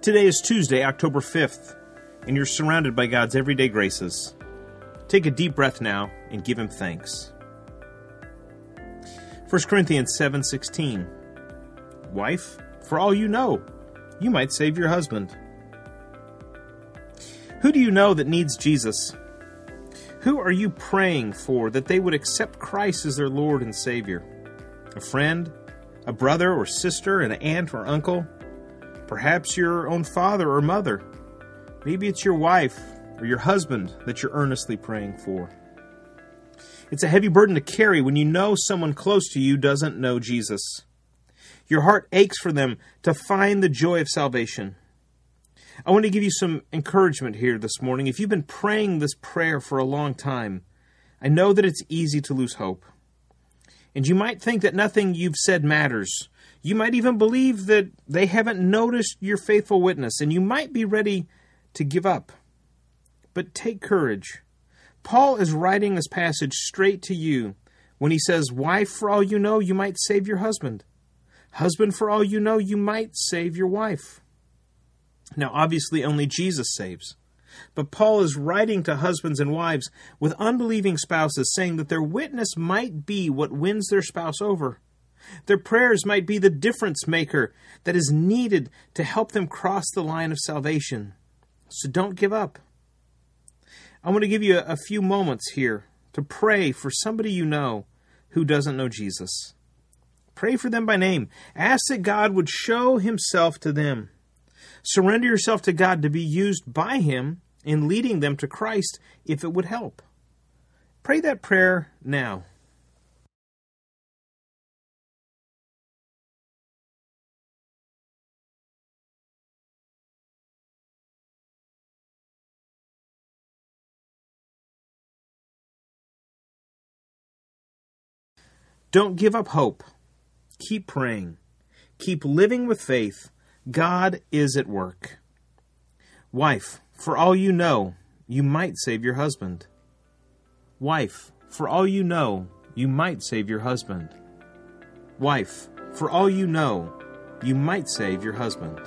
Today is Tuesday, October 5th, and you're surrounded by God's everyday graces. Take a deep breath now and give him thanks. 1 Corinthians 7:16 Wife, for all you know, you might save your husband. Who do you know that needs Jesus? Who are you praying for that they would accept Christ as their Lord and Savior? A friend, a brother or sister, an aunt or uncle, perhaps your own father or mother. Maybe it's your wife or your husband that you're earnestly praying for. It's a heavy burden to carry when you know someone close to you doesn't know Jesus. Your heart aches for them to find the joy of salvation. I want to give you some encouragement here this morning. If you've been praying this prayer for a long time, I know that it's easy to lose hope. And you might think that nothing you've said matters. You might even believe that they haven't noticed your faithful witness, and you might be ready to give up. But take courage. Paul is writing this passage straight to you when he says, Wife, for all you know, you might save your husband. Husband, for all you know, you might save your wife. Now, obviously, only Jesus saves. But Paul is writing to husbands and wives with unbelieving spouses, saying that their witness might be what wins their spouse over. Their prayers might be the difference maker that is needed to help them cross the line of salvation. So don't give up. I want to give you a, few moments here to pray for somebody you know who doesn't know Jesus. Pray for them by name. Ask that God would show himself to them. Surrender yourself to God to be used by Him in leading them to Christ if it would help. Pray that prayer now. Don't give up hope. Keep praying. Keep living with faith God is at work. Wife, for all you know, you might save your husband. Wife, for all you know, you might save your husband. Wife, for all you know, you might save your husband.